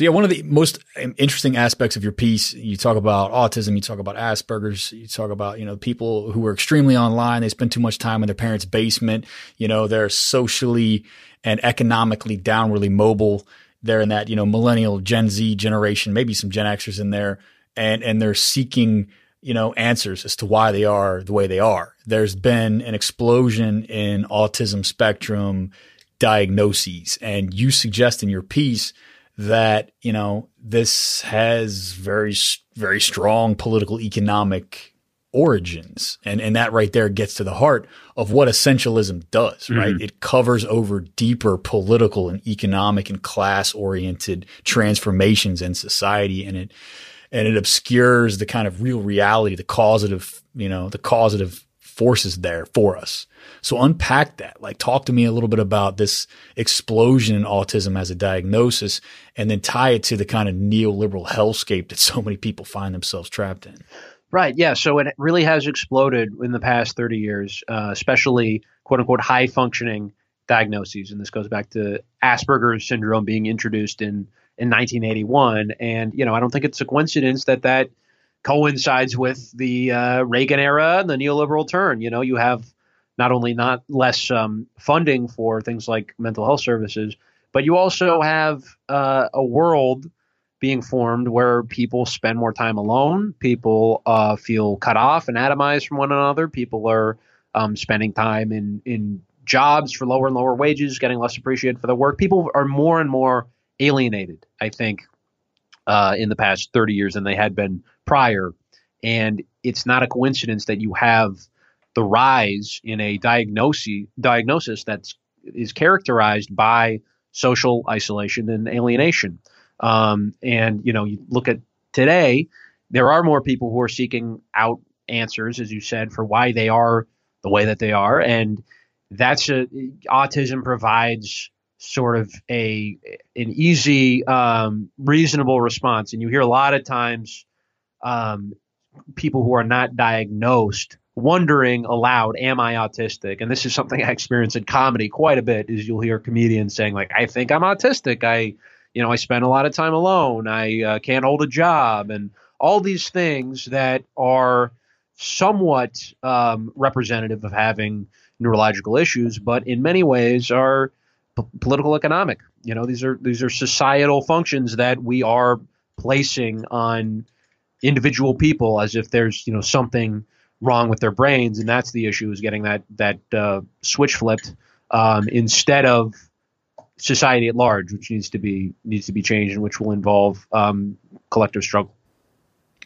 So yeah, one of the most um, interesting aspects of your piece, you talk about autism, you talk about Asperger's, you talk about, you know, people who are extremely online. They spend too much time in their parents' basement. You know, they're socially and economically downwardly mobile. They're in that, you know, millennial Gen Z generation, maybe some Gen Xers in there. And, and they're seeking, you know, answers as to why they are the way they are. There's been an explosion in autism spectrum diagnoses. And you suggest in your piece that, you know, this has very, very strong political economic origins. And, and that right there gets to the heart of what essentialism does, right? Mm-hmm. It covers over deeper political and economic and class oriented transformations in society. And it, and it obscures the kind of real reality, the causative, you know, the causative forces there for us. So unpack that. Like talk to me a little bit about this explosion in autism as a diagnosis and then tie it to the kind of neoliberal hellscape that so many people find themselves trapped in. Right. Yeah. So it really has exploded in the past 30 years, uh, especially quote unquote high functioning diagnoses. And this goes back to Asperger's syndrome being introduced in, in 1981. And, you know, I don't think it's a coincidence that that coincides with the uh, Reagan era and the neoliberal turn. You know, you have not only not less um, funding for things like mental health services, but you also have uh, a world being formed where people spend more time alone. People uh, feel cut off and atomized from one another. People are um, spending time in in jobs for lower and lower wages, getting less appreciated for their work. People are more and more alienated. I think uh, in the past 30 years than they had been prior. And it's not a coincidence that you have the rise in a diagnosis diagnosis that's is characterized by social isolation and alienation. Um, and you know, you look at today, there are more people who are seeking out answers, as you said, for why they are the way that they are, and that's a autism provides sort of a an easy, um, reasonable response. And you hear a lot of times um, people who are not diagnosed wondering aloud, "Am I autistic?" And this is something I experience in comedy quite a bit. Is you'll hear comedians saying like, "I think I'm autistic. I, you know, I spend a lot of time alone. I uh, can't hold a job, and all these things that are." somewhat um, representative of having neurological issues, but in many ways are p- political economic. You know, these are these are societal functions that we are placing on individual people as if there's you know something wrong with their brains, and that's the issue is getting that that uh, switch flipped um, instead of society at large, which needs to be needs to be changed and which will involve um, collective struggle.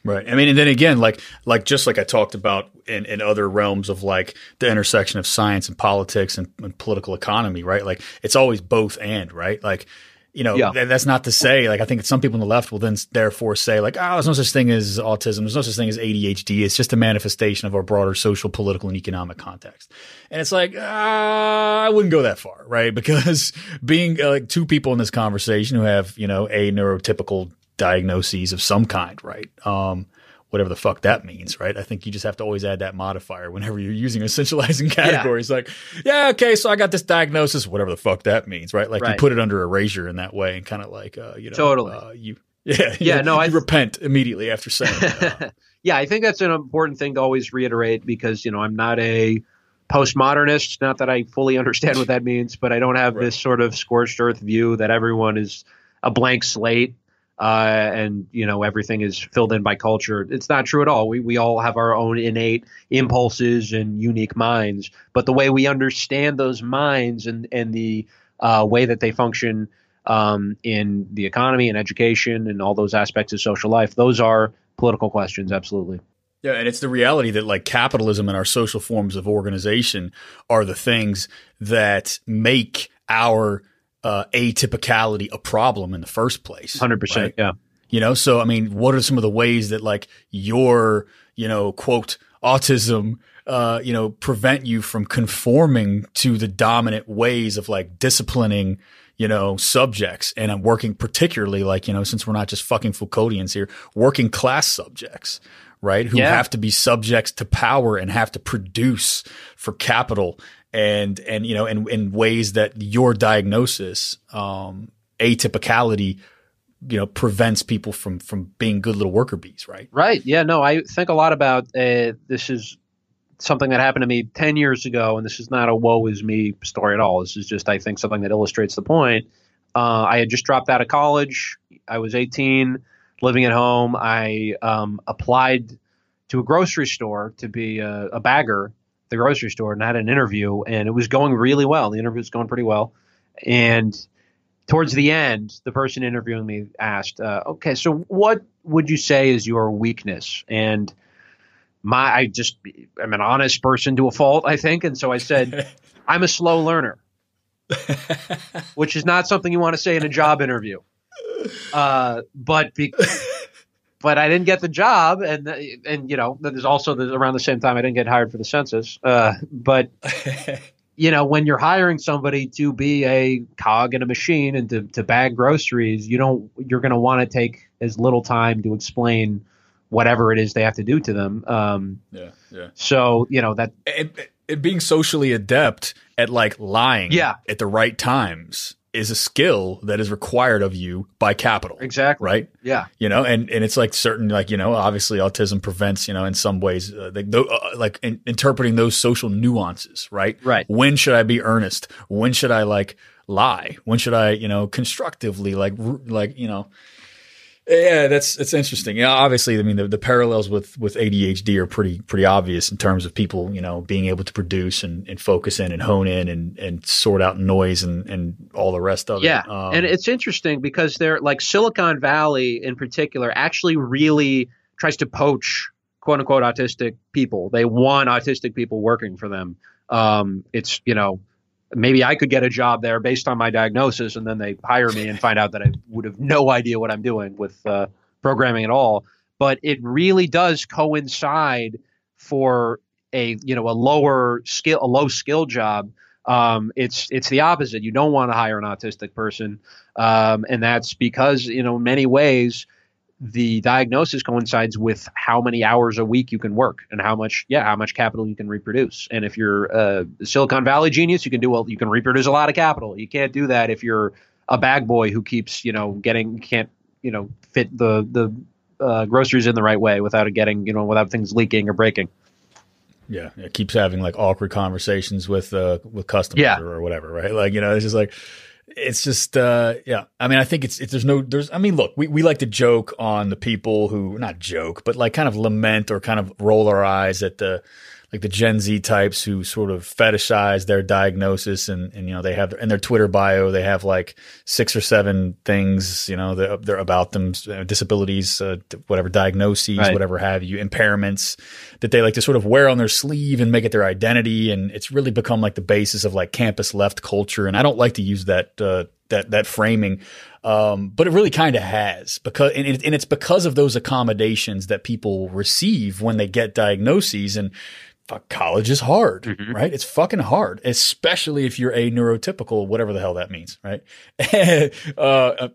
Right. I mean, and then again, like like just like I talked about in, in other realms of like the intersection of science and politics and, and political economy, right? Like it's always both and, right? Like you know, yeah. th- that's not to say like I think some people on the left will then therefore say like, oh, there's no such thing as autism, there's no such thing as ADHD. It's just a manifestation of our broader social, political, and economic context. And it's like, uh, I wouldn't go that far, right? Because being uh, like two people in this conversation who have you know a neurotypical diagnoses of some kind, right? Um, whatever the fuck that means, right? I think you just have to always add that modifier whenever you're using a essentializing category. Yeah. Like, yeah, okay, so I got this diagnosis, whatever the fuck that means, right? Like right. you put it under erasure in that way and kind of like, uh, you know, totally. Uh, you, yeah, yeah, you, no, I repent immediately after saying. Uh, yeah, I think that's an important thing to always reiterate because you know I'm not a postmodernist. Not that I fully understand what that means, but I don't have right. this sort of scorched earth view that everyone is a blank slate uh, and you know everything is filled in by culture. It's not true at all. We we all have our own innate impulses and unique minds, but the way we understand those minds and and the uh, way that they function um, in the economy and education and all those aspects of social life, those are political questions. Absolutely. Yeah, and it's the reality that like capitalism and our social forms of organization are the things that make our uh, atypicality a problem in the first place. Hundred right? percent. Yeah. You know, so I mean, what are some of the ways that like your, you know, quote autism, uh, you know, prevent you from conforming to the dominant ways of like disciplining, you know, subjects? And I'm working particularly like, you know, since we're not just fucking Foucauldians here, working class subjects, right? Who yeah. have to be subjects to power and have to produce for capital and and you know in in ways that your diagnosis um, atypicality you know prevents people from from being good little worker bees, right? Right. Yeah. No, I think a lot about uh, this is something that happened to me 10 years ago, and this is not a woe is me story at all. This is just, I think, something that illustrates the point. Uh, I had just dropped out of college. I was 18, living at home. I um, applied to a grocery store to be a, a bagger at the grocery store and I had an interview, and it was going really well. The interview was going pretty well. And towards the end, the person interviewing me asked, uh, "Okay, so what would you say is your weakness?" And my, I just, I'm an honest person to a fault, I think, and so I said, "I'm a slow learner," which is not something you want to say in a job interview. Uh, but be, but I didn't get the job, and and you know, there's also the, around the same time I didn't get hired for the census. Uh, but you know, when you're hiring somebody to be a cog in a machine and to, to bag groceries, you don't you're going to want to take as little time to explain whatever it is they have to do to them. Um, yeah, yeah. So you know that it, it being socially adept at like lying, yeah. at the right times is a skill that is required of you by capital. Exactly. Right. Yeah. You know, and, and it's like certain, like, you know, obviously autism prevents, you know, in some ways, uh, like, uh, like in, interpreting those social nuances, right? Right. When should I be earnest? When should I like lie? When should I, you know, constructively, like, like, you know, yeah, that's it's interesting. Yeah, obviously, I mean the, the parallels with with ADHD are pretty pretty obvious in terms of people, you know, being able to produce and, and focus in and hone in and, and sort out noise and, and all the rest of yeah. it. Yeah, um, and it's interesting because they're like Silicon Valley in particular actually really tries to poach quote unquote autistic people. They want autistic people working for them. Um, it's you know maybe I could get a job there based on my diagnosis, and then they hire me and find out that I would have no idea what I'm doing with uh, programming at all. But it really does coincide for a you know a lower skill, a low skill job. Um, it's it's the opposite. You don't want to hire an autistic person, um, and that's because you know in many ways the diagnosis coincides with how many hours a week you can work and how much yeah how much capital you can reproduce and if you're a silicon valley genius you can do well you can reproduce a lot of capital you can't do that if you're a bag boy who keeps you know getting can't you know fit the the uh, groceries in the right way without it getting you know without things leaking or breaking yeah, it keeps having like awkward conversations with uh with customers yeah. or, or whatever, right? Like you know, it's just like it's just uh yeah. I mean i think it's, it's there's no there's i mean look we, we like to joke on the people who not joke but like kind of lament or kind of roll our eyes at the like the gen z types who sort of fetishize their diagnosis and and you know they have in their twitter bio they have like six or seven things you know they're, they're about them disabilities uh, whatever diagnoses right. whatever have you impairments that they like to sort of wear on their sleeve and make it their identity and it's really become like the basis of like campus left culture and i don't like to use that uh, that that framing um, but it really kind of has because and, it, and it's because of those accommodations that people receive when they get diagnoses and fuck, college is hard, mm-hmm. right? It's fucking hard, especially if you're a neurotypical, whatever the hell that means, right? uh,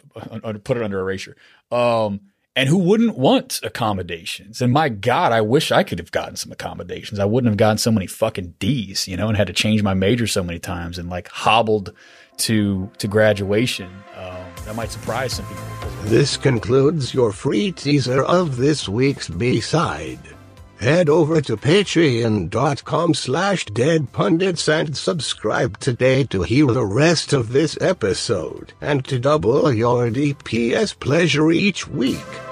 put it under erasure. Um, and who wouldn't want accommodations? And my God, I wish I could have gotten some accommodations. I wouldn't have gotten so many fucking D's, you know, and had to change my major so many times and like hobbled to to graduation. Um, that might surprise some people. This concludes your free teaser of this week's B-side. Head over to patreon.com slash deadpundits and subscribe today to hear the rest of this episode and to double your DPS pleasure each week.